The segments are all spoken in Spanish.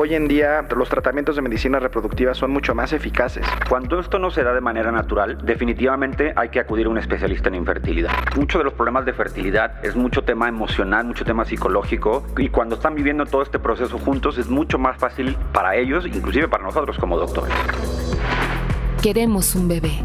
Hoy en día los tratamientos de medicina reproductiva son mucho más eficaces. Cuando esto no se da de manera natural, definitivamente hay que acudir a un especialista en infertilidad. Muchos de los problemas de fertilidad es mucho tema emocional, mucho tema psicológico y cuando están viviendo todo este proceso juntos es mucho más fácil para ellos, inclusive para nosotros como doctores. Queremos un bebé.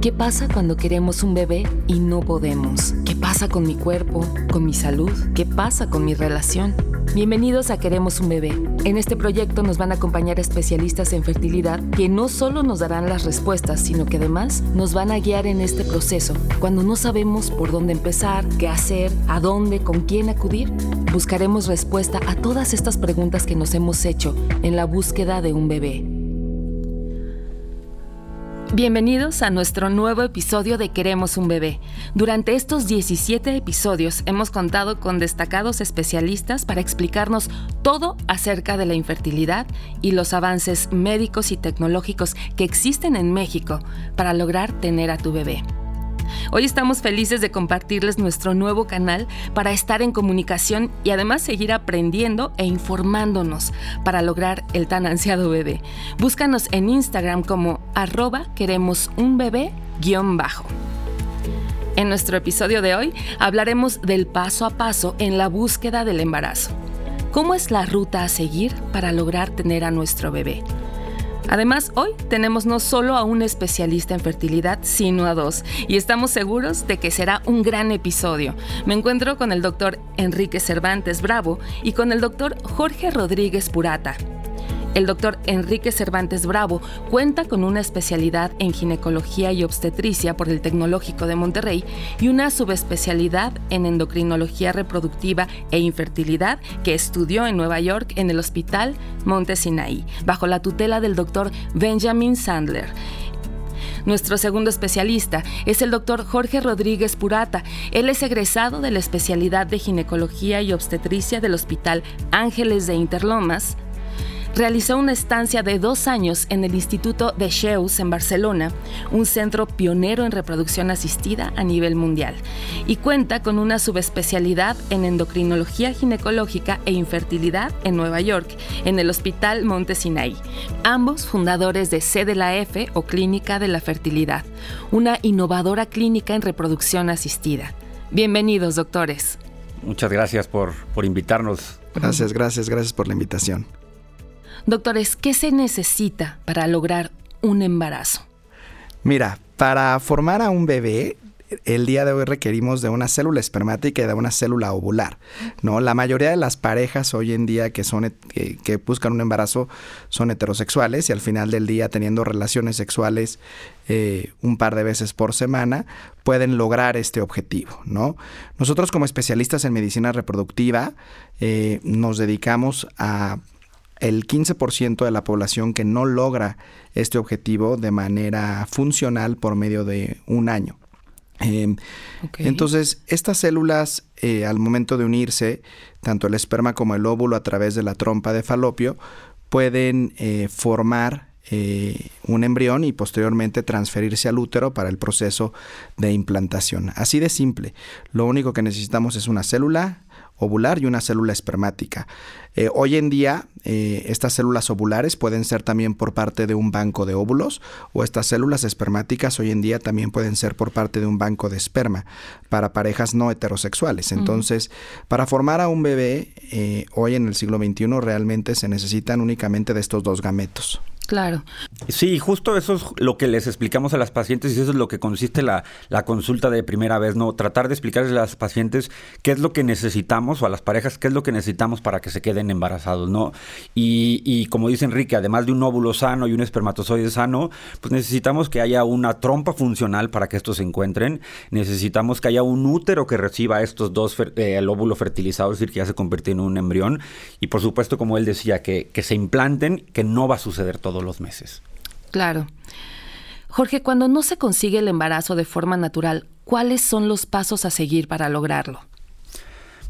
¿Qué pasa cuando queremos un bebé y no podemos? ¿Qué pasa con mi cuerpo, con mi salud? ¿Qué pasa con mi relación? Bienvenidos a Queremos un bebé. En este proyecto nos van a acompañar especialistas en fertilidad que no solo nos darán las respuestas, sino que además nos van a guiar en este proceso. Cuando no sabemos por dónde empezar, qué hacer, a dónde, con quién acudir, buscaremos respuesta a todas estas preguntas que nos hemos hecho en la búsqueda de un bebé. Bienvenidos a nuestro nuevo episodio de Queremos un bebé. Durante estos 17 episodios hemos contado con destacados especialistas para explicarnos todo acerca de la infertilidad y los avances médicos y tecnológicos que existen en México para lograr tener a tu bebé. Hoy estamos felices de compartirles nuestro nuevo canal para estar en comunicación y además seguir aprendiendo e informándonos para lograr el tan ansiado bebé. Búscanos en Instagram como arroba queremos un bebé guion bajo. En nuestro episodio de hoy hablaremos del paso a paso en la búsqueda del embarazo. ¿Cómo es la ruta a seguir para lograr tener a nuestro bebé? Además, hoy tenemos no solo a un especialista en fertilidad, sino a dos, y estamos seguros de que será un gran episodio. Me encuentro con el doctor Enrique Cervantes Bravo y con el doctor Jorge Rodríguez Purata. El doctor Enrique Cervantes Bravo cuenta con una especialidad en ginecología y obstetricia por el Tecnológico de Monterrey y una subespecialidad en endocrinología reproductiva e infertilidad que estudió en Nueva York en el Hospital Monte Sinai, bajo la tutela del doctor Benjamin Sandler. Nuestro segundo especialista es el doctor Jorge Rodríguez Purata. Él es egresado de la especialidad de ginecología y obstetricia del Hospital Ángeles de Interlomas, realizó una estancia de dos años en el Instituto de Sheus en Barcelona, un centro pionero en reproducción asistida a nivel mundial, y cuenta con una subespecialidad en endocrinología ginecológica e infertilidad en Nueva York, en el Hospital Monte Sinai. Ambos fundadores de CDLAF o Clínica de la Fertilidad, una innovadora clínica en reproducción asistida. Bienvenidos, doctores. Muchas gracias por, por invitarnos. Gracias, gracias, gracias por la invitación. Doctores, ¿qué se necesita para lograr un embarazo? Mira, para formar a un bebé, el día de hoy requerimos de una célula espermática y de una célula ovular, ¿no? La mayoría de las parejas hoy en día que son que, buscan un embarazo son heterosexuales y al final del día teniendo relaciones sexuales eh, un par de veces por semana pueden lograr este objetivo, ¿no? Nosotros como especialistas en medicina reproductiva eh, nos dedicamos a el 15% de la población que no logra este objetivo de manera funcional por medio de un año. Em, entonces, estas células, eh, al momento de unirse, tanto el esperma como el óvulo a través de la trompa de falopio, pueden eh, formar eh, un embrión y posteriormente transferirse al útero para el proceso de implantación. Así de simple. Lo único que necesitamos es una célula, ovular y una célula espermática. Eh, hoy en día, eh, estas células ovulares pueden ser también por parte de un banco de óvulos o estas células espermáticas hoy en día también pueden ser por parte de un banco de esperma para parejas no heterosexuales. Entonces, para formar a un bebé eh, hoy en el siglo XXI realmente se necesitan únicamente de estos dos gametos. Claro. Sí, justo eso es lo que les explicamos a las pacientes y eso es lo que consiste la, la consulta de primera vez, ¿no? Tratar de explicarles a las pacientes qué es lo que necesitamos o a las parejas qué es lo que necesitamos para que se queden embarazados, ¿no? Y, y como dice Enrique, además de un óvulo sano y un espermatozoide sano, pues necesitamos que haya una trompa funcional para que estos se encuentren, necesitamos que haya un útero que reciba estos dos, eh, el óvulo fertilizado, es decir, que ya se convierte en un embrión, y por supuesto, como él decía, que, que se implanten, que no va a suceder todo los meses. Claro. Jorge, cuando no se consigue el embarazo de forma natural, ¿cuáles son los pasos a seguir para lograrlo?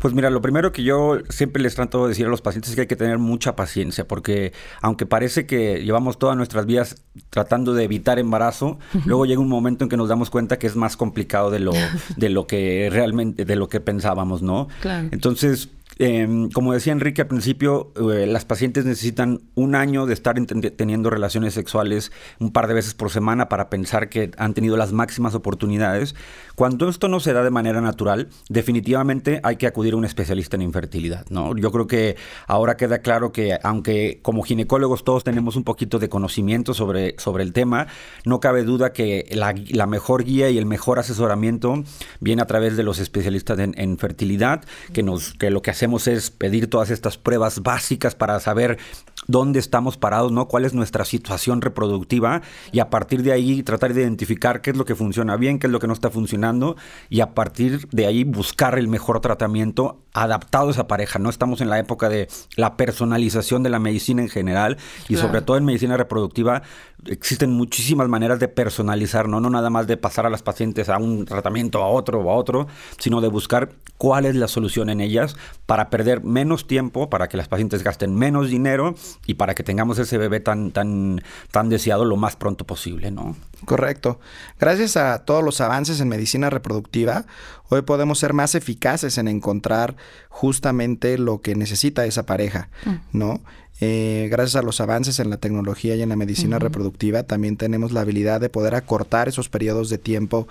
Pues mira, lo primero que yo siempre les trato de decir a los pacientes es que hay que tener mucha paciencia, porque aunque parece que llevamos todas nuestras vidas tratando de evitar embarazo, luego llega un momento en que nos damos cuenta que es más complicado de lo, de lo que realmente, de lo que pensábamos, ¿no? Claro. Entonces, Em, como decía Enrique al principio, eh, las pacientes necesitan un año de estar teniendo relaciones sexuales un par de veces por semana para pensar que han tenido las máximas oportunidades. Cuando esto no se da de manera natural, definitivamente hay que acudir a un especialista en infertilidad. ¿no? Yo creo que ahora queda claro que aunque como ginecólogos todos tenemos un poquito de conocimiento sobre, sobre el tema, no cabe duda que la, la mejor guía y el mejor asesoramiento viene a través de los especialistas en, en fertilidad, que, nos, que lo que hacemos es pedir todas estas pruebas básicas para saber dónde estamos parados, ¿no? Cuál es nuestra situación reproductiva y a partir de ahí tratar de identificar qué es lo que funciona bien, qué es lo que no está funcionando y a partir de ahí buscar el mejor tratamiento adaptado a esa pareja. No estamos en la época de la personalización de la medicina en general y sobre todo en medicina reproductiva existen muchísimas maneras de personalizar, ¿no? no nada más de pasar a las pacientes a un tratamiento a otro o a otro, sino de buscar cuál es la solución en ellas para perder menos tiempo, para que las pacientes gasten menos dinero y para que tengamos ese bebé tan tan tan deseado lo más pronto posible, ¿no? Correcto. Gracias a todos los avances en medicina reproductiva, hoy podemos ser más eficaces en encontrar justamente lo que necesita esa pareja, mm. ¿no? Eh, gracias a los avances en la tecnología y en la medicina reproductiva, también tenemos la habilidad de poder acortar esos periodos de tiempo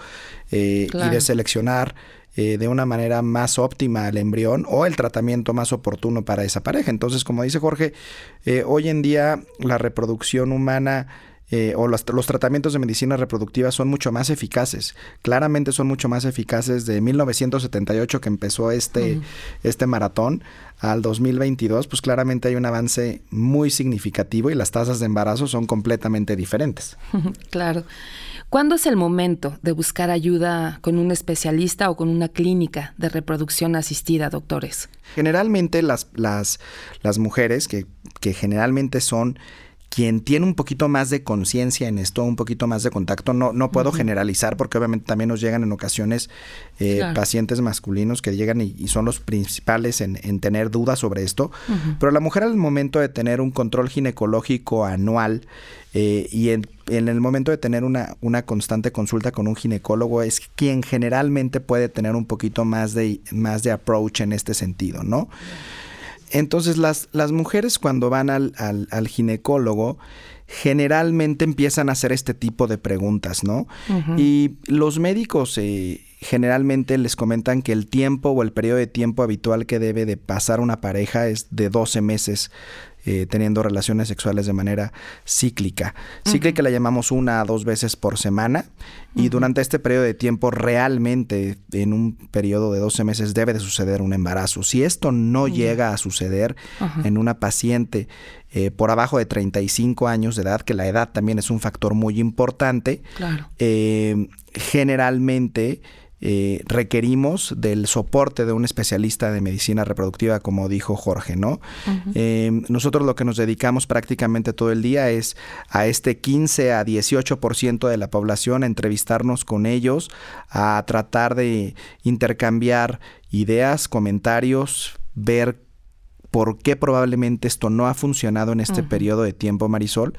eh, y de seleccionar eh, de una manera más óptima al embrión o el tratamiento más oportuno para esa pareja. Entonces, como dice Jorge, hoy en día la reproducción humana eh, o los, tratamientos de medicina reproductiva son mucho más eficaces. Claramente son mucho más eficaces de 1978 que empezó este, este maratón al 2022, pues claramente hay un avance muy significativo y las tasas de embarazo son completamente diferentes. claro. ¿Cuándo es el momento de buscar ayuda con un especialista o con una clínica de reproducción asistida, doctores? Generalmente las, las, las mujeres, que, que generalmente son quien tiene un poquito más de conciencia en esto, un poquito más de contacto, no, no puedo generalizar porque obviamente también nos llegan en ocasiones eh, pacientes masculinos que llegan y, son los principales en, tener dudas sobre esto, pero la mujer al momento de tener un control ginecológico anual eh, y en, el momento de tener una, una constante consulta con un ginecólogo es quien generalmente puede tener un poquito más de, más de approach en este sentido, ¿no? Entonces las, las mujeres cuando van al, al, ginecólogo generalmente empiezan a hacer este tipo de preguntas, ¿no? Y los médicos eh, generalmente les comentan que el tiempo o el periodo de tiempo habitual que debe de pasar una pareja es de 12 meses eh, teniendo relaciones sexuales de manera cíclica. Cíclica la llamamos una a dos veces por semana y durante este periodo de tiempo realmente en un periodo de 12 meses debe de suceder un embarazo. Si esto no llega a suceder en una paciente eh, por abajo de 35 años de edad, que la edad también es un factor muy importante, eh, generalmente eh, requerimos del soporte de un especialista de medicina reproductiva, como dijo Jorge, ¿no? Eh, nosotros lo que nos dedicamos prácticamente todo el día es a este 15 a 18% de la población, a entrevistarnos con ellos, a tratar de intercambiar ideas, comentarios, ver por qué probablemente esto no ha funcionado en este periodo de tiempo, Marisol,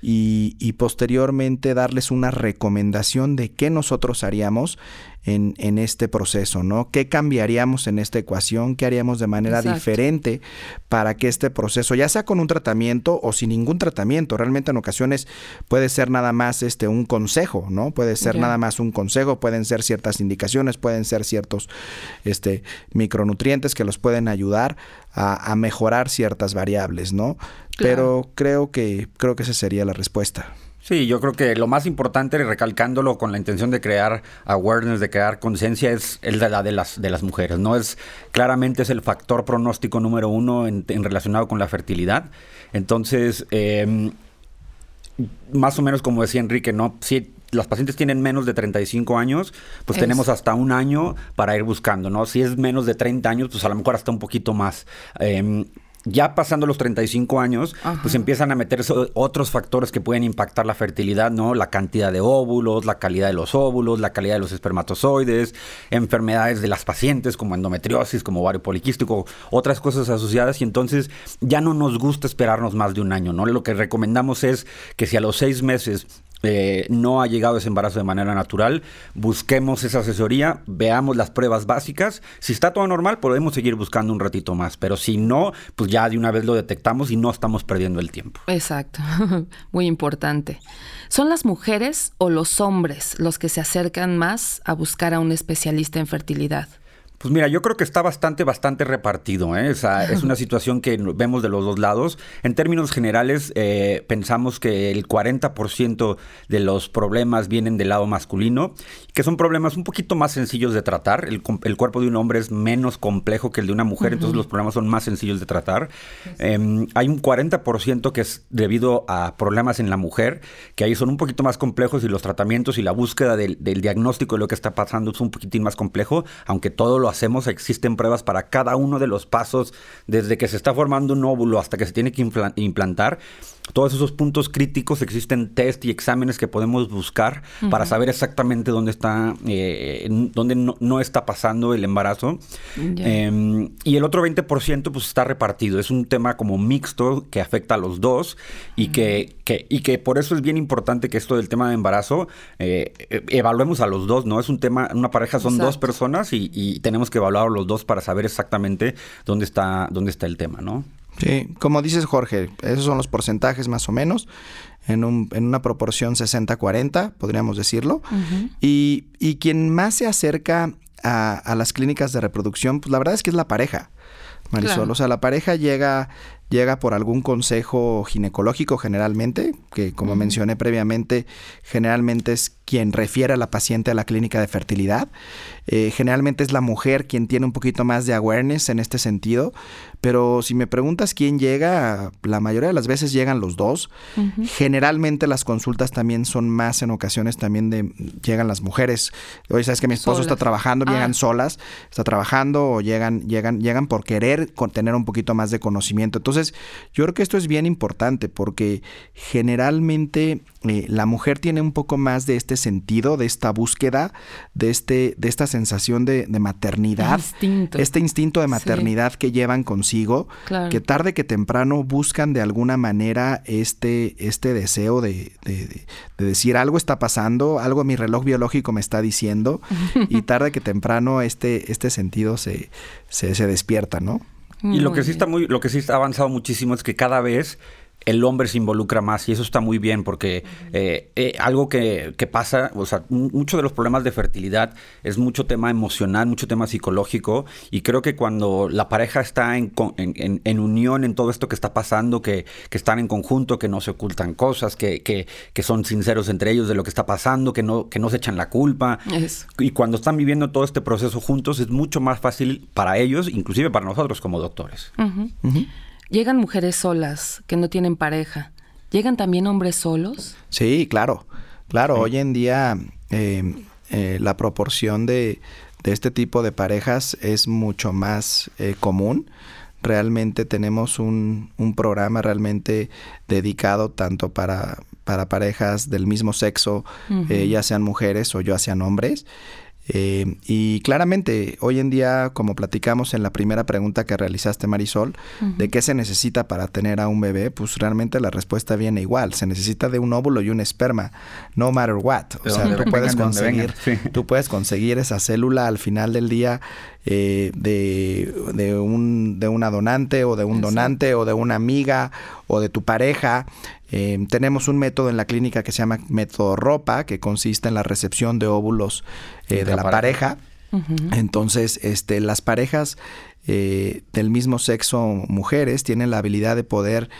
y, y, posteriormente darles una recomendación de qué nosotros haríamos en, en, este proceso, ¿no? ¿Qué cambiaríamos en esta ecuación? ¿Qué haríamos de manera diferente para que este proceso, ya sea con un tratamiento o sin ningún tratamiento, realmente en ocasiones puede ser nada más este un consejo, ¿no? Puede ser nada más un consejo, pueden ser ciertas indicaciones, pueden ser ciertos este, micronutrientes que los pueden ayudar a, mejorar ciertas variables, ¿no? Pero creo que, creo que esa sería la respuesta. Sí, yo creo que lo más importante, recalcándolo con la intención de crear awareness, de crear conciencia, es el de la de las, de las mujeres. No es claramente es el factor pronóstico número uno en, relacionado con la fertilidad. Entonces, em, más o menos como decía Enrique, no, si los pacientes tienen menos de 35 años, pues tenemos hasta un año para ir buscando, ¿no? Si es menos de 30 años, pues a lo mejor hasta un poquito más. Eh, ya pasando los 35 años, pues empiezan a meterse otros factores que pueden impactar la fertilidad, ¿no? La cantidad de óvulos, la calidad de los óvulos, la calidad de los espermatozoides, enfermedades de las pacientes como endometriosis, como ovario poliquístico, otras cosas asociadas y entonces ya no nos gusta esperarnos más de un año, ¿no? Lo que recomendamos es que si a los seis meses eh, no ha llegado ese embarazo de manera natural, busquemos esa asesoría, veamos las pruebas básicas. Si está todo normal, podemos seguir buscando un ratito más, pero si no, pues ya de una vez lo detectamos y no estamos perdiendo el tiempo. Exacto, muy importante. ¿Son las mujeres o los hombres los que se acercan más a buscar a un especialista en fertilidad? Pues mira, yo creo que está bastante, bastante repartido. ¿eh? O sea, es una situación que vemos de los dos lados. En términos generales, eh, pensamos que el 40% de los problemas vienen del lado masculino, que son problemas un poquito más sencillos de tratar. El, cuerpo de un hombre es menos complejo que el de una mujer, entonces los problemas son más sencillos de tratar. Em, hay un 40% que es debido a problemas en la mujer, que ahí son un poquito más complejos y los tratamientos y la búsqueda del, del diagnóstico de lo que está pasando es un poquitín más complejo, aunque todo lo hacemos, existen pruebas para cada uno de los pasos, desde que se está formando un óvulo hasta que se tiene que implantar. Todos esos puntos críticos existen test y exámenes que podemos buscar para saber exactamente dónde está, eh, dónde no, está pasando el embarazo. Em, y el otro 20% pues está repartido. Es un tema como mixto que afecta a los dos y, que, y que por eso es bien importante que esto del tema de embarazo eh, e, evaluemos a los dos, ¿no? Es un tema, una pareja son dos personas y, y tenemos que evaluar a los dos para saber exactamente dónde está, dónde está el tema, ¿no? Sí, como dices Jorge, esos son los porcentajes más o menos, en, un, en una proporción 60-40, podríamos decirlo. y, y, quien más se acerca a, a, las clínicas de reproducción, pues la verdad es que es la pareja. Marisol, o sea, la pareja llega llega por algún consejo ginecológico generalmente, que como mencioné previamente, generalmente es quien refiere a la paciente a la clínica de fertilidad. Eh, generalmente es la mujer quien tiene un poquito más de awareness en este sentido, pero si me preguntas quién llega, la mayoría de las veces llegan los dos. Generalmente las consultas también son más en ocasiones también de llegan las mujeres. Oye, sabes que mi esposo está trabajando, llegan ah. solas, está trabajando o llegan llegan llegan por querer tener un poquito más de conocimiento. Entonces, yo creo que esto es bien importante porque generalmente eh, la mujer tiene un poco más de este sentido, de esta búsqueda, de este de esta sensación de, maternidad, este instinto de maternidad que llevan consigo, que tarde que temprano buscan de alguna manera este, este deseo de, decir algo está pasando, algo mi reloj biológico me está diciendo, y tarde que temprano este, este sentido se, se, se despierta, ¿no? y lo que sí está muy, lo que sí está avanzado muchísimo es que cada vez el hombre se involucra más y eso está muy bien porque eh, eh, algo que, pasa, o sea, mucho de los problemas de fertilidad es mucho tema emocional, mucho tema psicológico y creo que cuando la pareja está en, unión en todo esto que está pasando, que, están en conjunto, que no se ocultan cosas, que, que, son sinceros entre ellos de lo que está pasando, que no, que no se echan la culpa y cuando están viviendo todo este proceso juntos es mucho más fácil para ellos, inclusive para nosotros como doctores. Llegan mujeres solas que no tienen pareja. ¿Llegan también hombres solos? Sí, claro. Claro, hoy en día em, eh, la proporción de, este tipo de parejas es mucho más eh, común. Realmente tenemos un, programa realmente dedicado tanto para, para parejas del mismo sexo, eh, ya sean mujeres o ya sean hombres. Eh, y claramente, hoy en día, como platicamos en la primera pregunta que realizaste, Marisol, de qué se necesita para tener a un bebé, pues realmente la respuesta viene igual. Se necesita de un óvulo y un esperma, no matter what. O sea, tú puedes conseguir, tú puedes conseguir esa célula al final del día eh, de, de, un, de una donante o de un donante o de una amiga o de tu pareja. Eh, tenemos un método en la clínica que se llama método ropa, que consiste en la recepción de óvulos eh, de la, pareja. Entonces, este, las parejas del mismo sexo, mujeres, tienen la habilidad de poder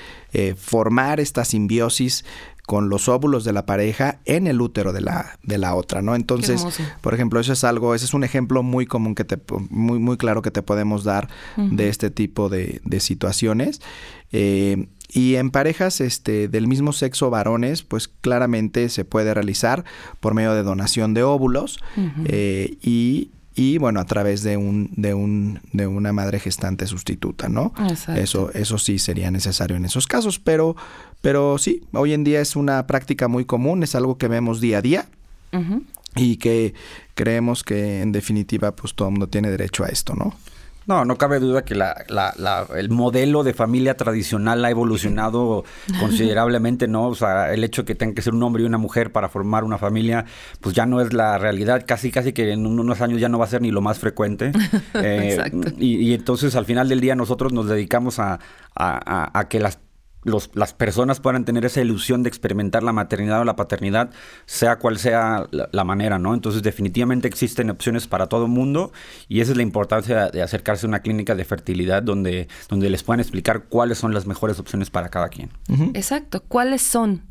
formar esta simbiosis con los óvulos de la pareja en el útero de la, de la otra, ¿no? Entonces, por ejemplo, eso es algo, ese es un ejemplo muy común que te, muy, muy claro que te podemos dar de este tipo de, situaciones. Eh, y en parejas este, del mismo sexo varones, pues claramente se puede realizar por medio de donación de óvulos eh, y y bueno, a través de un, de un, de una madre gestante sustituta, ¿no? Eso, eso sí sería necesario en esos casos, pero, pero sí, hoy en día es una práctica muy común, es algo que vemos día a día. Y que creemos que en definitiva pues todo el mundo tiene derecho a esto, ¿no? No, no cabe duda que el modelo de familia tradicional ha evolucionado considerablemente, ¿no? O sea, el hecho de que tenga que ser un hombre y una mujer para formar una familia, pues ya no es la realidad. Casi, casi que en unos años ya no va a ser ni lo más frecuente. Eh, Exacto. Y, entonces al final del día nosotros nos dedicamos a que las las personas puedan tener esa ilusión de experimentar la maternidad o la paternidad, sea cual sea la, manera, ¿no? Entonces, definitivamente existen opciones para todo el mundo y esa es la importancia de acercarse a una clínica de fertilidad donde, donde les puedan explicar cuáles son las mejores opciones para cada quien. Exacto. ¿Cuáles son?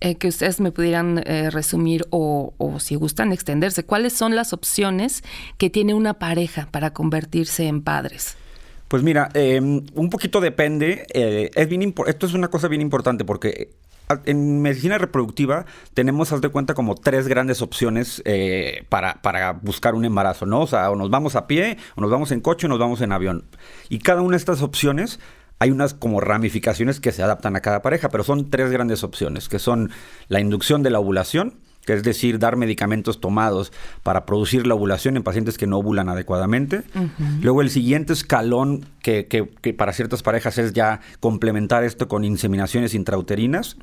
Eh, que ustedes me pudieran eh, resumir o, o si gustan extenderse, ¿cuáles son las opciones que tiene una pareja para convertirse en padres? Pues mira, em, un poquito depende. Eh, es bien esto es una cosa bien importante porque en medicina reproductiva tenemos, haz de cuenta, como tres grandes opciones eh, para, para, buscar un embarazo, ¿no? O sea, o nos vamos a pie, o nos vamos en coche, o nos vamos en avión. Y cada una de estas opciones hay unas como ramificaciones que se adaptan a cada pareja, pero son tres grandes opciones, que son la inducción de la ovulación, que es decir, dar medicamentos tomados para producir la ovulación en pacientes que no ovulan adecuadamente. Luego el siguiente escalón que, que, para ciertas parejas es ya complementar esto con inseminaciones intrauterinas.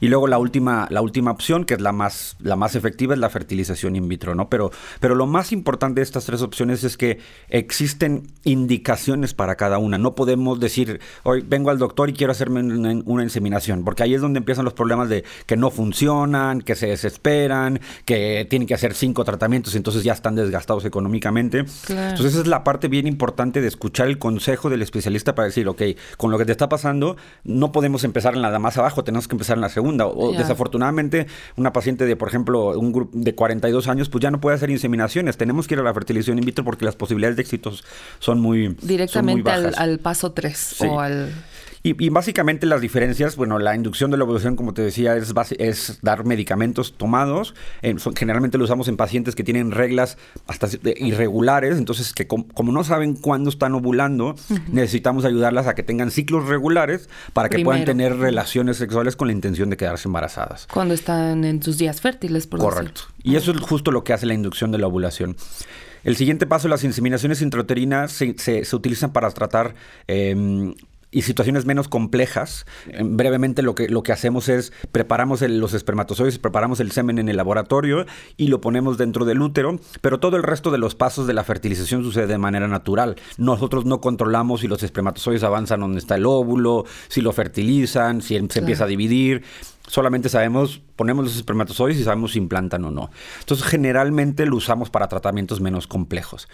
Y luego la última, la última opción, que es la más, la más efectiva, es la fertilización in vitro, ¿no? Pero, pero lo más importante de estas tres opciones es que existen indicaciones para cada una. No podemos decir, hoy vengo al doctor y quiero hacerme una, una inseminación, porque ahí es donde empiezan los problemas de que no funcionan, que se desesperan que tienen que hacer cinco tratamientos, entonces ya están desgastados económicamente. Entonces esa es la parte bien importante de escuchar el consejo del especialista para decir, ok, con lo que te está pasando, no podemos empezar en la más abajo, tenemos que empezar en la segunda. O desafortunadamente, una paciente de, por ejemplo, un grupo de 42 años, pues ya no puede hacer inseminaciones. Tenemos que ir a la fertilización in vitro porque las posibilidades de éxitos son muy Directamente Al, paso 3 o al... Y, básicamente las diferencias, bueno, la inducción de la evolución, como te decía, es, es dar medicamentos tomados. generalmente lo usamos en pacientes que tienen reglas hasta irregulares, entonces que como no saben cuándo están ovulando, necesitamos ayudarlas a que tengan ciclos regulares para que puedan tener relaciones sexuales con la intención de quedarse embarazadas. Cuando están en sus días fértiles, por Correcto. Y eso es justo lo que hace la inducción de la ovulación. El siguiente paso, las inseminaciones intrauterinas se, se, utilizan para tratar eh, y situaciones menos complejas. Brevemente lo que, lo que hacemos es preparamos los espermatozoides, preparamos el semen en el laboratorio y lo ponemos dentro del útero, pero todo el resto de los pasos de la fertilización sucede de manera natural. Nosotros no controlamos si los espermatozoides avanzan donde está el óvulo, si lo fertilizan, si se empieza a dividir solamente sabemos, ponemos los espermatozoides y sabemos si implantan o no. Entonces, generalmente lo usamos para tratamientos menos complejos.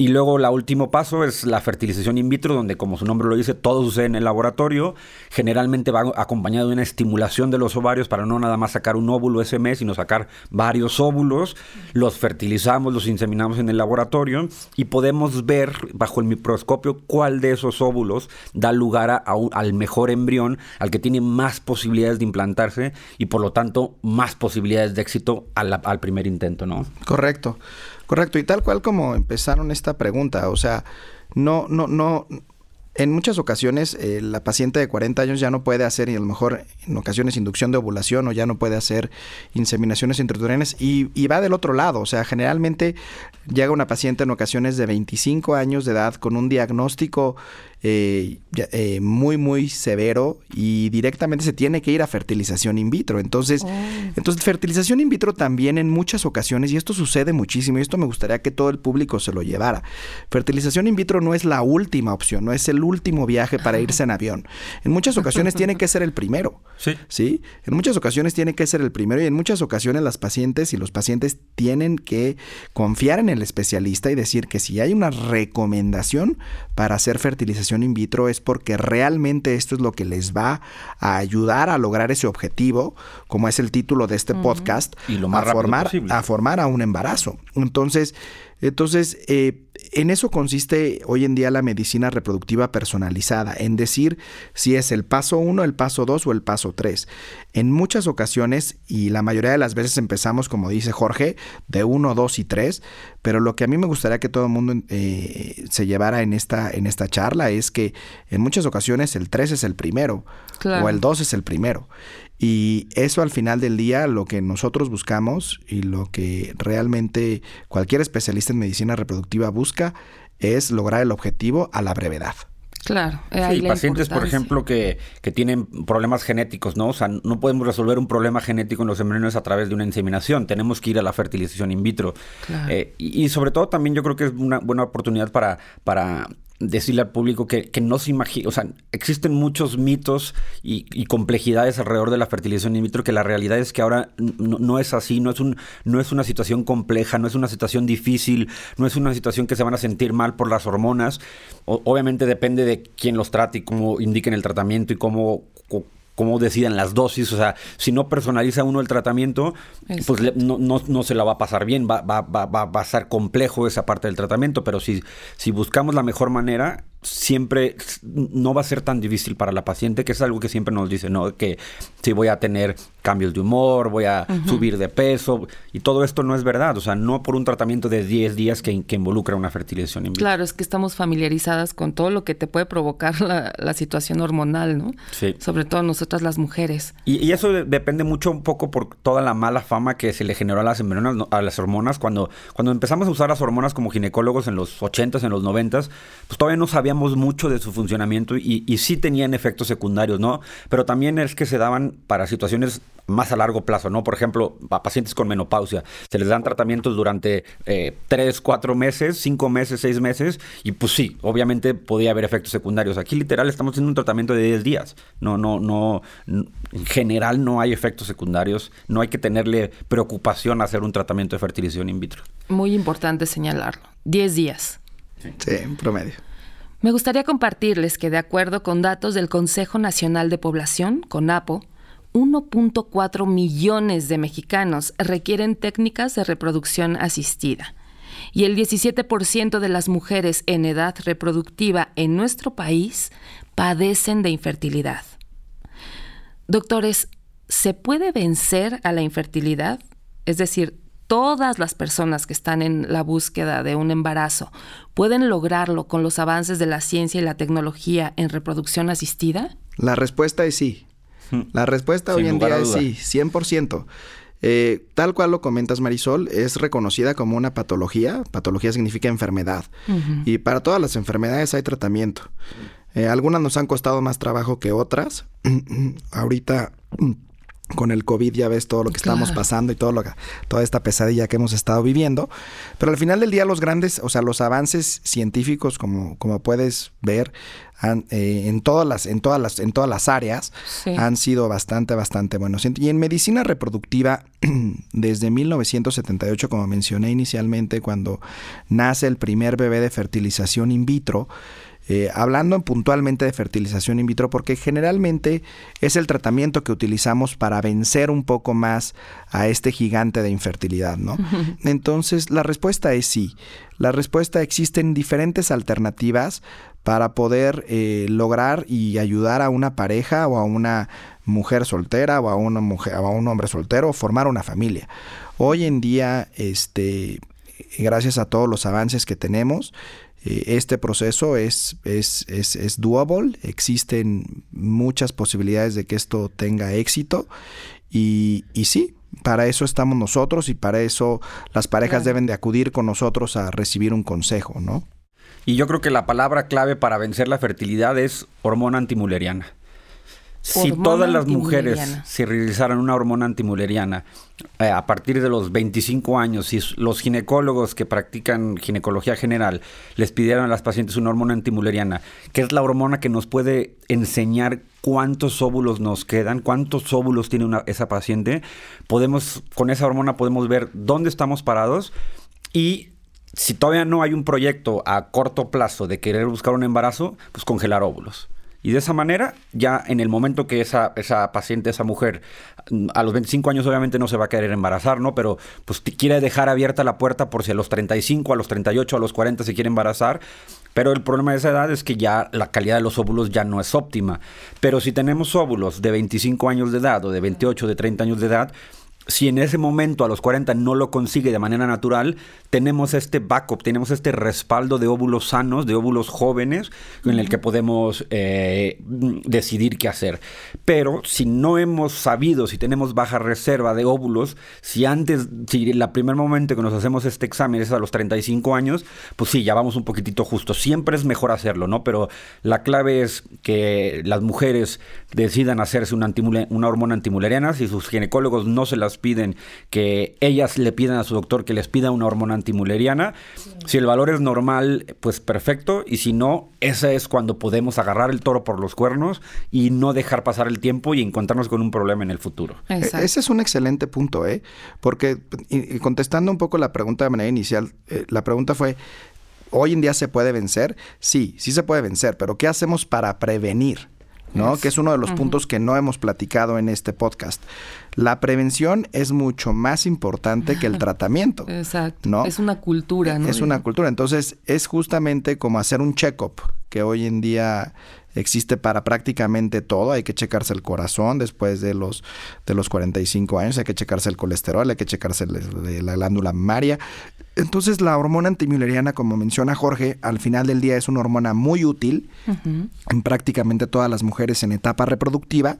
Y luego el último paso es la fertilización in vitro, donde como su nombre lo dice, todo sucede en el laboratorio. Generalmente va acompañado de una estimulación de los ovarios para no nada más sacar un óvulo ese mes, sino sacar varios óvulos. Los fertilizamos, los inseminamos en el laboratorio y podemos ver bajo el microscopio cuál de esos óvulos da lugar a al mejor embrión, al que tiene más posibilidades de implantarse y por lo tanto más posibilidades de éxito al, al primer intento, ¿no? Correcto. Correcto, y tal cual como empezaron esta pregunta, o sea, no, no, no, en muchas ocasiones eh, la paciente de 40 años ya no puede hacer, y a lo mejor en ocasiones inducción de ovulación o ya no puede hacer inseminaciones intrauterinas y, y, va del otro lado. O sea, generalmente llega una paciente en ocasiones de 25 años de edad con un diagnóstico eh, eh, muy, muy severo y directamente se tiene que ir a fertilización in vitro. Entonces, oh. entonces, fertilización in vitro también en muchas ocasiones, y esto sucede muchísimo, y esto me gustaría que todo el público se lo llevara. Fertilización in vitro no es la última opción, no es el último viaje para irse en avión. En muchas ocasiones tiene que ser el primero. Sí. ¿Sí? En muchas ocasiones tiene que ser el primero y en muchas ocasiones las pacientes y los pacientes tienen que confiar en el especialista y decir que si hay una recomendación para hacer fertilización in vitro es porque realmente esto es lo que les va a ayudar a lograr ese objetivo, como es el título de este podcast, y lo más a, formar, a formar a un embarazo. Entonces, entonces, eh, en eso consiste hoy en día la medicina reproductiva personalizada, en decir si es el paso 1, el paso 2 o el paso 3. En muchas ocasiones, y la mayoría de las veces empezamos, como dice Jorge, de 1, 2 y 3, pero lo que a mí me gustaría que todo el mundo eh, se llevara en esta, en esta charla es que en muchas ocasiones el 3 es el primero o el 2 es el primero. Y eso al final del día, lo que nosotros buscamos y lo que realmente cualquier especialista en medicina reproductiva busca es lograr el objetivo a la brevedad. Claro. Sí, pacientes, por ejemplo, que, que, tienen problemas genéticos, ¿no? O sea, no podemos resolver un problema genético en los embriones a través de una inseminación. Tenemos que ir a la fertilización in vitro. Eh, y, y, sobre todo también yo creo que es una buena oportunidad para, para decirle al público que, no se imagina, o sea, existen muchos mitos y, complejidades alrededor de la fertilización in vitro que la realidad es que ahora no, es así, no es, un, no es una situación compleja, no es una situación difícil, no es una situación que se van a sentir mal por las hormonas. obviamente depende de quién los trate y cómo indiquen el tratamiento y cómo cómo decidan las dosis. O sea, si no personaliza uno el tratamiento, pues no, no, no, se la va a pasar bien, va, va, va, va a ser complejo esa parte del tratamiento, pero si, si buscamos la mejor manera, siempre no va a ser tan difícil para la paciente, que es algo que siempre nos dice, ¿no? Que si voy a tener cambios de humor, voy a subir de peso, y todo esto no es verdad, o sea, no por un tratamiento de 10 días que, involucra una fertilización in Claro, es que estamos familiarizadas con todo lo que te puede provocar la, situación hormonal, ¿no? Sí. Sobre todo nosotras las mujeres. Y, eso depende mucho un poco por toda la mala fama que se le generó a las, a las hormonas. Cuando, cuando empezamos a usar las hormonas como ginecólogos en los 80s, en los 90s, pues todavía no sabíamos mucho de su funcionamiento y, y, sí tenían efectos secundarios, ¿no? Pero también es que se daban para situaciones más a largo plazo, ¿no? Por ejemplo, a pacientes con menopausia, se les dan tratamientos durante eh, tres, cuatro meses, cinco meses, seis meses, y pues sí, obviamente podía haber efectos secundarios. Aquí literal estamos haciendo un tratamiento de 10 días. No, no, no, en general no hay efectos secundarios, no hay que tenerle preocupación a hacer un tratamiento de fertilización in vitro. Muy importante señalarlo. 10 días. Sí, en promedio. Me gustaría compartirles que de acuerdo con datos del Consejo Nacional de Población, CONAPO, 1.4 millones de mexicanos requieren técnicas de reproducción asistida y el 17% de las mujeres en edad reproductiva en nuestro país padecen de infertilidad. Doctores, ¿se puede vencer a la infertilidad? Es decir, todas las personas que están en la búsqueda de un embarazo pueden lograrlo con los avances de la ciencia y la tecnología en reproducción asistida? La respuesta es sí. La respuesta hoy en día es sí, 100%. Eh, tal cual lo comentas, Marisol, es reconocida como una patología. Patología significa enfermedad. Y para todas las enfermedades hay tratamiento. Eh, algunas nos han costado más trabajo que otras. Ahorita con el COVID ya ves todo lo que estamos pasando y todo lo toda esta pesadilla que hemos estado viviendo. Pero al final del día los grandes, o sea, los avances científicos, como, como puedes ver, eh, en todas las, en todas las, en todas las áreas, han sido bastante, bastante buenos. Y en medicina reproductiva, desde 1978, como mencioné inicialmente, cuando nace el primer bebé de fertilización in vitro, eh, hablando puntualmente de fertilización in vitro, porque generalmente es el tratamiento que utilizamos para vencer un poco más a este gigante de infertilidad, ¿no? Entonces, la respuesta es sí. La respuesta existen diferentes alternativas para poder eh, lograr y ayudar a una pareja o a una mujer soltera o a una mujer o a un hombre soltero a formar una familia. Hoy en día, este, gracias a todos los avances que tenemos, este proceso es, es, es, es doable, existen muchas posibilidades de que esto tenga éxito. Y, y sí, para eso estamos nosotros y para eso las parejas deben de acudir con nosotros a recibir un consejo, ¿no? Y yo creo que la palabra clave para vencer la fertilidad es hormona antimuleriana si todas las mujeres se realizaran una hormona antimuleriana eh, a partir de los 25 años, si los ginecólogos que practican ginecología general les pidieran a las pacientes una hormona antimuleriana, que es la hormona que nos puede enseñar cuántos óvulos nos quedan, cuántos óvulos tiene una, esa paciente, podemos, con esa hormona podemos ver dónde estamos parados y si todavía no hay un proyecto a corto plazo de querer buscar un embarazo, pues congelar óvulos. Y de esa manera, ya en el momento que esa, esa paciente, esa mujer, a los 25 años obviamente no se va a querer embarazar, ¿no? Pero pues quiere dejar abierta la puerta por si a los 35, a los 38, a los 40 se quiere embarazar. Pero el problema de esa edad es que ya la calidad de los óvulos ya no es óptima. Pero si tenemos óvulos de 25 años de edad o de 28, de 30 años de edad, si en ese momento a los 40 no lo consigue de manera natural, tenemos este backup, tenemos este respaldo de óvulos sanos, de óvulos jóvenes, en el que podemos eh, decidir qué hacer. Pero si no hemos sabido, si tenemos baja reserva de óvulos, si antes, si el primer momento que nos hacemos este examen es a los 35 años, pues sí, ya vamos un poquitito justo. Siempre es mejor hacerlo, ¿no? Pero la clave es que las mujeres decidan hacerse una, una hormona antimuleriana, si sus ginecólogos no se las piden que ellas le pidan a su doctor que les pida una hormona antimuleriana. Si el valor es normal, pues perfecto. Y si no, ese es cuando podemos agarrar el toro por los cuernos y no dejar pasar el tiempo y encontrarnos con un problema en el futuro. E-, ese es un excelente punto, ¿eh? Porque contestando un poco la pregunta de manera inicial, eh, la pregunta fue, ¿hoy en día se puede vencer? Sí, sí se puede vencer, pero ¿qué hacemos para prevenir? ¿No? Que es uno de los puntos que no hemos platicado en este podcast. La prevención es mucho más importante que el tratamiento. Exacto. ¿no? Es una cultura, ¿no? Es una cultura. Entonces, es justamente como hacer un check-up que hoy en día existe para prácticamente todo. Hay que checarse el corazón después de los, de los 45 años, hay que checarse el colesterol, hay que checarse la glándula mamaria. Entonces la hormona antimileriana, como menciona Jorge, al final del día es una hormona muy útil en prácticamente todas las mujeres en etapa reproductiva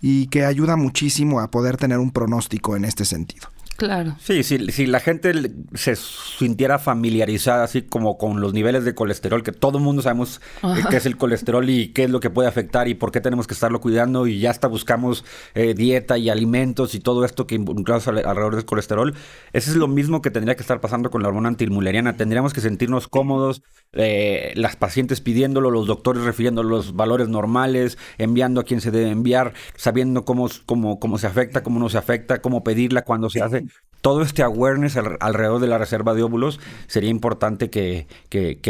y que ayuda muchísimo a poder tener un pronóstico en este sentido. Claro. Sí, si, si la gente se sintiera familiarizada así como con los niveles de colesterol, que todo el mundo sabemos eh, qué es el colesterol y qué es lo que puede afectar y por qué tenemos que estarlo cuidando y ya hasta buscamos eh, dieta y alimentos y todo esto que involucramos alrededor del colesterol, eso es lo mismo que tendría que estar pasando con la hormona antimuleriana. Tendríamos que sentirnos cómodos, eh, las pacientes pidiéndolo, los doctores refiriendo los valores normales, enviando a quien se debe enviar, sabiendo cómo, cómo, cómo se afecta, cómo no se afecta, cómo pedirla, cuando se hace todo este awareness alrededor de la reserva de óvulos sería importante que,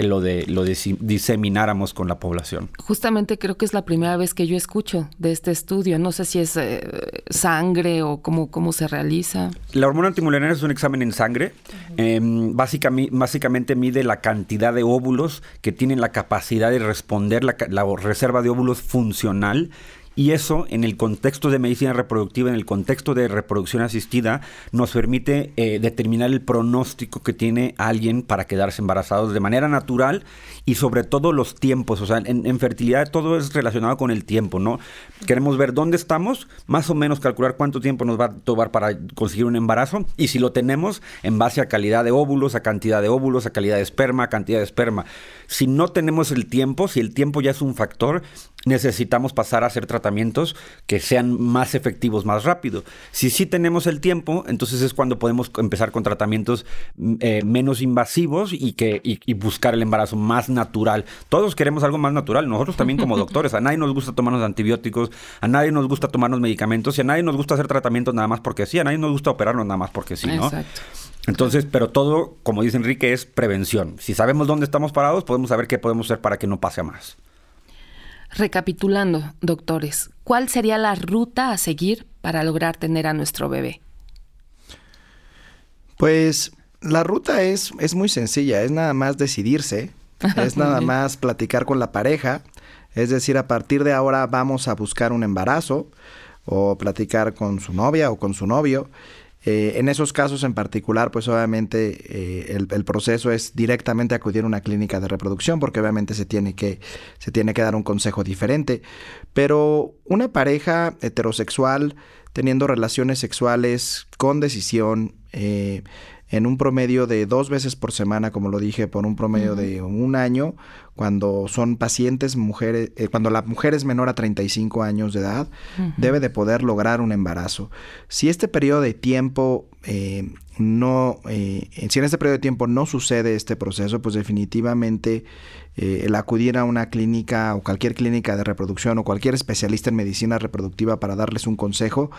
lo, de, lo disemináramos con la población. Justamente creo que es la primera vez que yo escucho de este estudio. No sé si es eh, sangre o cómo, cómo se realiza. La hormona antimuleriana es un examen en sangre. Em, básicamente, básicamente, mide la cantidad de óvulos que tienen la capacidad de responder la, la reserva de óvulos funcional y eso, en el contexto de medicina reproductiva, en el contexto de reproducción asistida, nos permite eh, determinar el pronóstico que tiene alguien para quedarse embarazados de manera natural y sobre todo los tiempos. O sea, en, fertilidad todo es relacionado con el tiempo, ¿no? Queremos ver dónde estamos, más o menos calcular cuánto tiempo nos va a tomar para conseguir un embarazo y si lo tenemos en base a calidad de óvulos, a cantidad de óvulos, a calidad de esperma, a cantidad de esperma. Si no tenemos el tiempo, si el tiempo ya es un factor, necesitamos pasar a hacer tratamientos que sean más efectivos más rápido. Si sí tenemos el tiempo, entonces es cuando podemos empezar con tratamientos mm, eh, menos invasivos y, que, y, buscar el embarazo más natural. Todos queremos algo más natural, nosotros también como doctores. A nadie nos gusta tomarnos antibióticos, a nadie nos gusta tomarnos medicamentos y a nadie nos gusta hacer tratamientos nada más porque sí, a nadie nos gusta operarnos nada más porque sí, ¿no? Exacto. Entonces, pero todo, como dice Enrique, es prevención. Si sabemos dónde estamos parados, podemos saber qué podemos hacer para que no pase a más. Recapitulando, doctores, ¿cuál sería la ruta a seguir para lograr tener a nuestro bebé? Pues la ruta es, es muy sencilla, es nada más decidirse, es nada más platicar con la pareja, es decir, a partir de ahora vamos a buscar un embarazo o platicar con su novia o con su novio eh, en esos casos en particular, pues obviamente eh, el, proceso es directamente acudir a una clínica de reproducción, porque obviamente se tiene que, se tiene que dar un consejo diferente. Pero una pareja heterosexual teniendo relaciones sexuales con decisión, eh, en un promedio de dos veces por semana, como lo dije, por un promedio de un año, cuando son pacientes mujeres, eh, cuando la mujer es menor a 35 años de edad, debe de poder lograr un embarazo. Si este periodo de tiempo eh, no, eh, si en este periodo de tiempo no sucede este proceso, pues definitivamente el acudir a una clínica o cualquier clínica de reproducción o cualquier especialista en medicina reproductiva para darles un consejo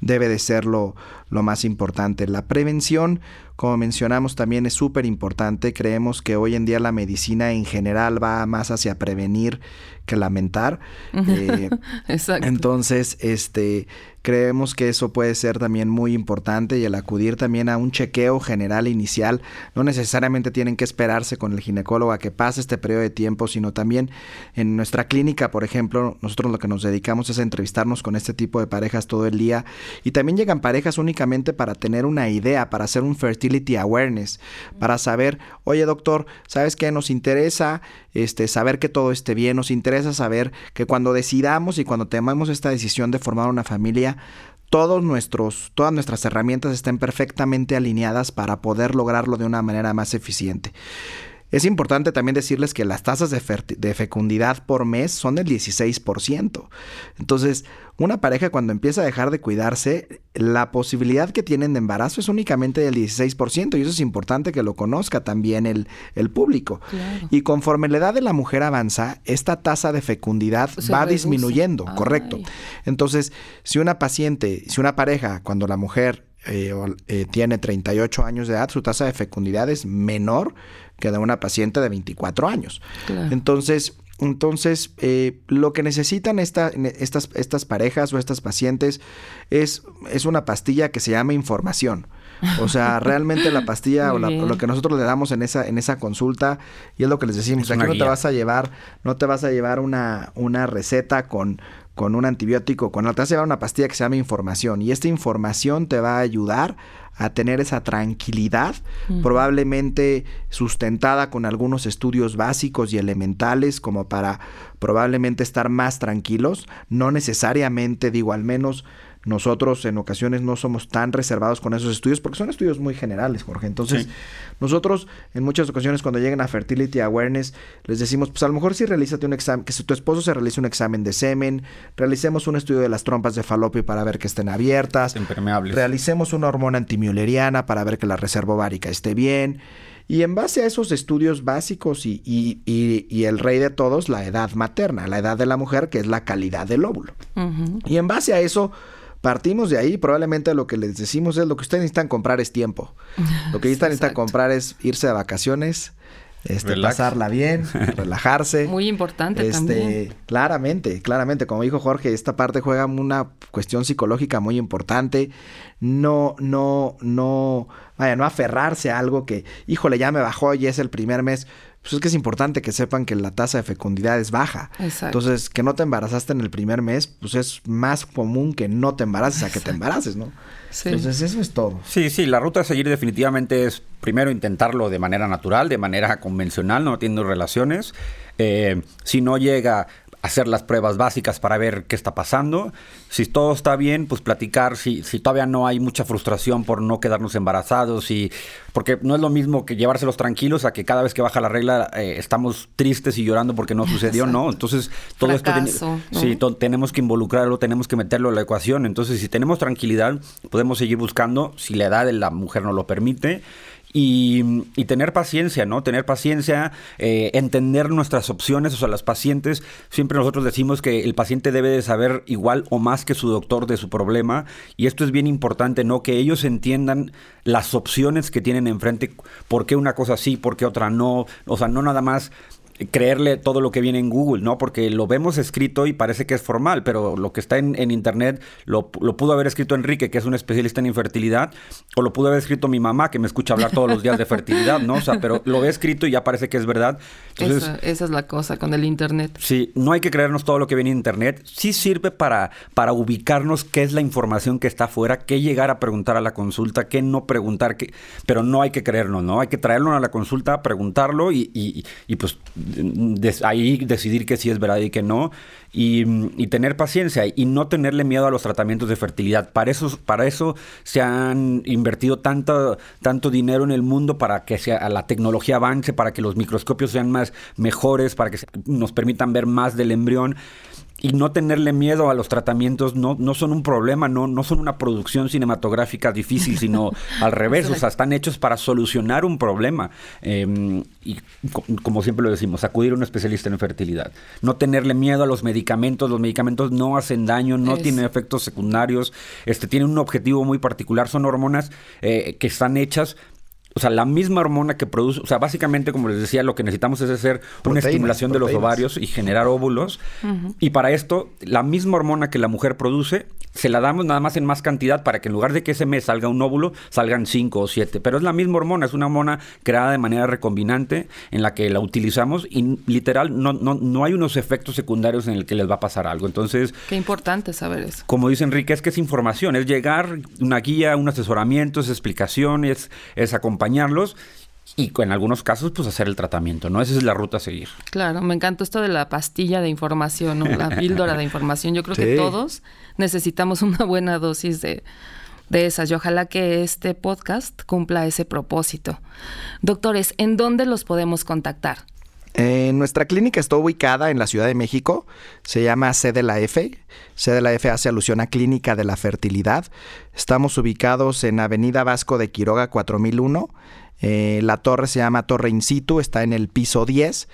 debe de ser lo, lo más importante. La prevención, como mencionamos, también es súper importante. Creemos que hoy en día la medicina en general va más hacia prevenir que lamentar. Exacto. Entonces, este Creemos que eso puede ser también muy importante y el acudir también a un chequeo general inicial. No necesariamente tienen que esperarse con el ginecólogo a que pase este periodo de tiempo, sino también en nuestra clínica, por ejemplo, nosotros lo que nos dedicamos es a entrevistarnos con este tipo de parejas todo el día y también llegan parejas únicamente para tener una idea, para hacer un fertility awareness, para saber, oye doctor, ¿sabes qué? Nos interesa este, saber que todo esté bien, nos interesa saber que cuando decidamos y cuando tomemos esta decisión de formar una familia, todos nuestros, todas nuestras herramientas estén perfectamente alineadas para poder lograrlo de una manera más eficiente. Es importante también decirles que las tasas de, fecundidad por mes son del 16%. Entonces, una pareja cuando empieza a dejar de cuidarse, la posibilidad que tienen de embarazo es únicamente del 16% y eso es importante que lo conozca también el, el público. Y conforme la edad de la mujer avanza, esta tasa de fecundidad va disminuyendo, correcto. Entonces, si una paciente, si una pareja, cuando la mujer eh, eh, tiene 38 años de edad, su tasa de fecundidad es menor que de una paciente de 24 años. Entonces, entonces, eh, lo que necesitan esta, estas, estas parejas o estas pacientes es, es una pastilla que se llama información. O sea, realmente la pastilla o, lo que nosotros le damos en esa, en esa consulta, y es lo que les decimos, aquí no te vas a llevar, no te vas a llevar una, una receta con, con un antibiótico, con te vas a llevar una pastilla que se llama información y esta información te va a ayudar a tener esa tranquilidad, probablemente sustentada con algunos estudios básicos y elementales como para probablemente estar más tranquilos, no necesariamente digo al menos nosotros en ocasiones no somos tan reservados con esos estudios porque son estudios muy generales, Jorge. Entonces, nosotros en muchas ocasiones cuando lleguen a Fertility Awareness les decimos, pues a lo mejor si realízate un examen, que si tu esposo se realice un examen de semen, realicemos un estudio de las trompas de falopio para ver que estén abiertas, impermeables. realicemos una hormona antimuleriana para ver que la reserva ovárica esté bien. Y en base a esos estudios básicos y, y, y, el rey de todos, la edad materna, la edad de la mujer, que es la calidad del óvulo. Y en base a eso, Partimos de ahí, probablemente lo que les decimos es lo que ustedes necesitan comprar es tiempo. Lo que necesitan, comprar es irse de vacaciones, este, pasarla bien, relajarse. Muy importante este, también. Claramente, claramente, como dijo Jorge, esta parte juega una cuestión psicológica muy importante. No, no, no, vaya, no aferrarse a algo que, híjole, ya me bajó y es el primer mes pues es que es importante que sepan que la tasa de fecundidad es baja. Entonces, que no te embarazaste en el primer mes, pues es más común que no te embaraces a que te embaraces, ¿no? Entonces, eso es todo. Sí, sí, la ruta a seguir definitivamente es primero intentarlo de manera natural, de manera convencional, no teniendo relaciones. Eh, si no llega hacer las pruebas básicas para ver qué está pasando. Si todo está bien, pues platicar. Si, si todavía no hay mucha frustración por no quedarnos embarazados, y porque no es lo mismo que llevárselos tranquilos a que cada vez que baja la regla eh, estamos tristes y llorando porque no sucedió, ¿no? Entonces todo esto sí, tenemos que involucrarlo, tenemos que meterlo en la ecuación. Entonces si tenemos tranquilidad, podemos seguir buscando. Si la edad de la mujer no lo permite, y, tener paciencia, ¿no? Tener paciencia, eh, entender nuestras opciones, o sea, las pacientes, siempre nosotros decimos que el paciente debe de saber igual o más que su doctor de su problema, y esto es bien importante, ¿no? Que ellos entiendan las opciones que tienen enfrente, por qué una cosa sí, por qué otra no, o sea, no nada más creerle todo lo que viene en Google, ¿no? Porque lo vemos escrito y parece que es formal, pero lo que está en, Internet lo, pudo haber escrito Enrique, que es un especialista en infertilidad, o lo pudo haber escrito mi mamá, que me escucha hablar todos los días de fertilidad, ¿no? O sea, pero lo ve escrito y ya parece que es verdad. Entonces, esa, es la cosa con el Internet. Sí, no hay que creernos todo lo que viene en Internet. Sí sirve para, para ubicarnos qué es la información que está afuera, qué llegar a preguntar a la consulta, qué no preguntar, qué... pero no hay que creernos, ¿no? Hay que traerlo a la consulta, preguntarlo y, y, y pues ahí decidir que sí es verdad y que no, y, tener paciencia y no tenerle miedo a los tratamientos de fertilidad. Para eso, para eso se han invertido tanto, tanto dinero en el mundo para que sea, la tecnología avance, para que los microscopios sean más mejores, para que nos permitan ver más del embrión y no tenerle miedo a los tratamientos no, no son un problema, no, no son una producción cinematográfica difícil, sino al revés, o sea, están hechos para solucionar un problema. Em, y como siempre lo decimos, acudir a un especialista en fertilidad. No tenerle miedo a los medicamentos, los medicamentos no hacen daño, no tienen efectos secundarios, este, tienen un objetivo muy particular, son hormonas eh, que están hechas o sea, la misma hormona que produce, o sea, básicamente, como les decía, lo que necesitamos es hacer una estimulación de los ovarios y generar óvulos. Y para esto, la misma hormona que la mujer produce se la damos nada más en más cantidad para que en lugar de que ese mes salga un óvulo, salgan cinco o siete. Pero es la misma hormona, es una hormona creada de manera recombinante en la que la utilizamos y literal no, no, no hay unos efectos secundarios en el que les va a pasar algo. Entonces... Qué importante saber eso. Como dice Enrique, es que es información, es llegar, una guía, un asesoramiento, es explicaciones, es acompañarlos y en algunos casos pues hacer el tratamiento, ¿no? Esa es la ruta a seguir. Claro, me encantó esto de la pastilla de información, ¿no? la píldora de información. Yo creo que todos necesitamos una buena dosis de, de esas y ojalá que este podcast cumpla ese propósito. Doctores, ¿en dónde los podemos contactar? Nuestra clínica está ubicada en la Ciudad de México, se llama C de la F. C de la F hace alusión a Clínica de la Fertilidad. Estamos ubicados en Avenida Vasco de Quiroga 4001 eh, la torre se llama Torre In situ, está en el piso 10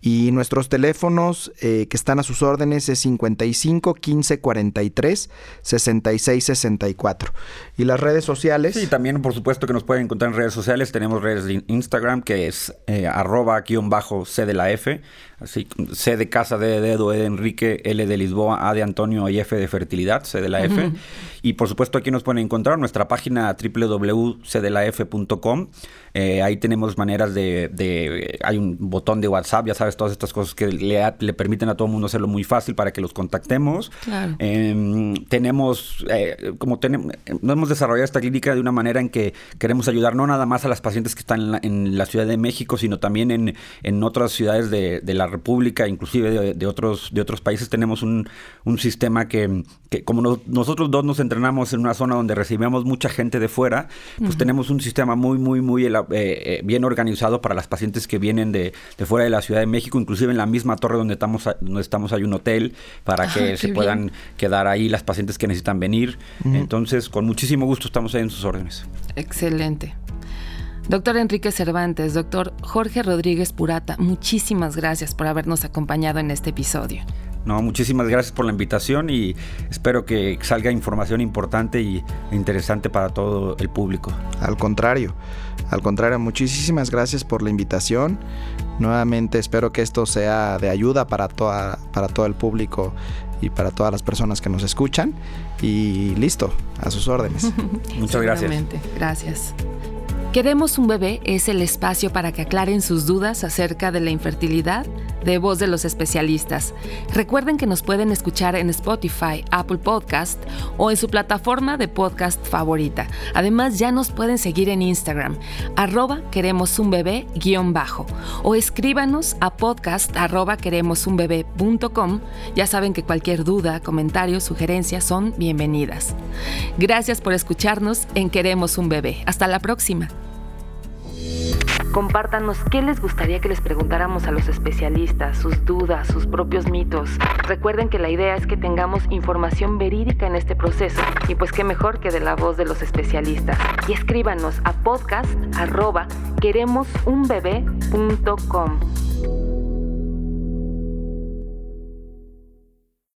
y nuestros teléfonos eh, que están a sus órdenes es 55 15 43 66 64. Y las redes sociales. Sí, también por supuesto que nos pueden encontrar en redes sociales. Tenemos redes de Instagram que es eh, arroba guion bajo C de la F. Así, C de casa, D de dedo, E de Enrique, L de Lisboa, A de Antonio y F de fertilidad, C de la F. Y por supuesto aquí nos pueden encontrar nuestra página www.cdelaf.com. Eh, ahí tenemos maneras de, de, Hay un botón de WhatsApp, ya sabes, todas estas cosas que le, le permiten a todo el mundo hacerlo muy fácil para que los contactemos. Em, tenemos, eh, como tenemos, hemos desarrollado esta clínica de una manera en que queremos ayudar no nada más a las pacientes que están en la, Ciudad de México, sino también en, en otras ciudades de, de, la República, inclusive de, otros, de otros países. Tenemos un, un sistema que, que como nosotros dos nos entrenamos en una zona donde recibimos mucha gente de fuera, pues tenemos un sistema muy, muy, muy eh, eh, bien organizado para las pacientes que vienen de, de fuera de la Ciudad de México inclusive en la misma torre donde estamos, donde estamos hay un hotel para ah, que se puedan quedar ahí las pacientes que necesitan venir. Entonces, con muchísimo gusto estamos ahí en sus órdenes. Excelente. Doctor Enrique Cervantes, doctor Jorge Rodríguez Purata, muchísimas gracias por habernos acompañado en este episodio. No, muchísimas gracias por la invitación y espero que salga información importante y interesante para todo el público. Al contrario, al contrario, muchísimas gracias por la invitación. Nuevamente espero que esto sea de ayuda para, toda, para todo el público y para todas las personas que nos escuchan. Y listo, a sus órdenes. Muchas gracias. Gracias. Queremos un bebé es el espacio para que aclaren sus dudas acerca de la infertilidad de voz de los especialistas. Recuerden que nos pueden escuchar en Spotify, Apple Podcast o en su plataforma de podcast favorita. Además, ya nos pueden seguir en Instagram, arroba queremos un bebé guion bajo, o escríbanos a podcast queremos un Ya saben que cualquier duda, comentario, sugerencia son bienvenidas. Gracias por escucharnos en Queremos un bebé. Hasta la próxima. Compártanos qué les gustaría que les preguntáramos a los especialistas, sus dudas, sus propios mitos. Recuerden que la idea es que tengamos información verídica en este proceso y pues qué mejor que de la voz de los especialistas. Y escríbanos a podcast queremosunbebé.com.